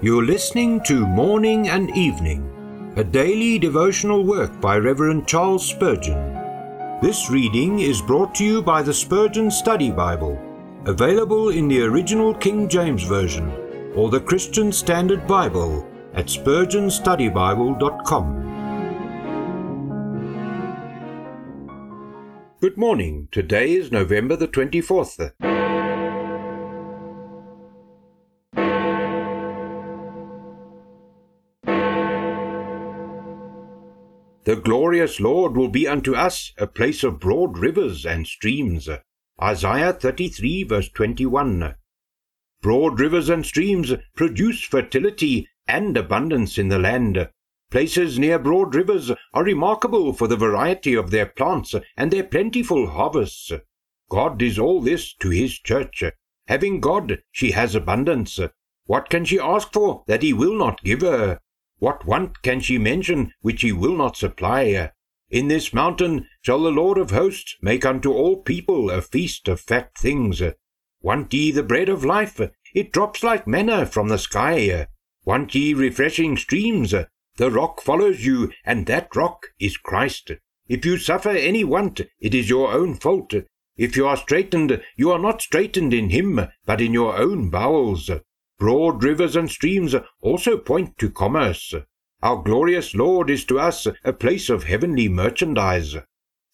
You're listening to Morning and Evening, a daily devotional work by Reverend Charles Spurgeon. This reading is brought to you by the Spurgeon Study Bible, available in the original King James Version or the Christian Standard Bible at spurgeonstudybible.com. Good morning. Today is November the 24th. The glorious Lord will be unto us a place of broad rivers and streams. Isaiah 33 verse 21. Broad rivers and streams produce fertility and abundance in the land. Places near broad rivers are remarkable for the variety of their plants and their plentiful harvests. God is all this to his church. Having God, she has abundance. What can she ask for that he will not give her? What want can she mention which he will not supply? In this mountain shall the Lord of hosts make unto all people a feast of fat things. Want ye the bread of life? It drops like manna from the sky. Want ye refreshing streams? The rock follows you, and that rock is Christ. If you suffer any want, it is your own fault. If you are straitened, you are not straitened in him, but in your own bowels. Broad rivers and streams also point to commerce. Our glorious Lord is to us a place of heavenly merchandise.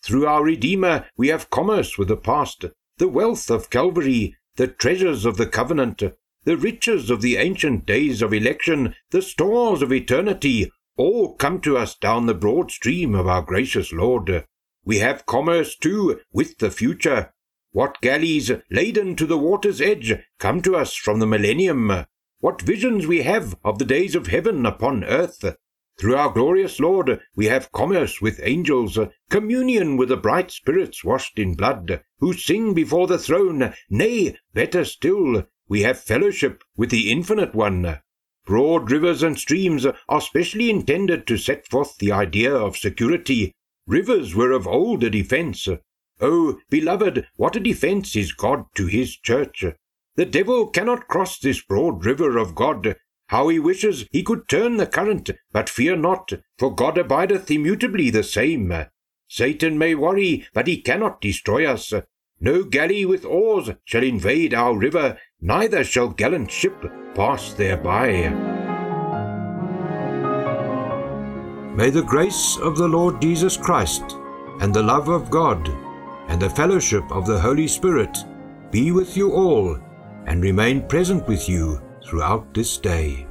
Through our Redeemer we have commerce with the past, the wealth of Calvary, the treasures of the covenant, the riches of the ancient days of election, the stores of eternity, all come to us down the broad stream of our gracious Lord. We have commerce too with the future, what galleys, laden to the water's edge, come to us from the millennium! What visions we have of the days of heaven upon earth! Through our glorious Lord we have commerce with angels, communion with the bright spirits washed in blood, who sing before the throne. Nay, better still, we have fellowship with the Infinite One. Broad rivers and streams are specially intended to set forth the idea of security. Rivers were of old a defence. Oh, beloved, what a defence is God to his church! The devil cannot cross this broad river of God. How he wishes he could turn the current, but fear not, for God abideth immutably the same. Satan may worry, but he cannot destroy us. No galley with oars shall invade our river, neither shall gallant ship pass thereby. May the grace of the Lord Jesus Christ and the love of God and the fellowship of the Holy Spirit be with you all and remain present with you throughout this day.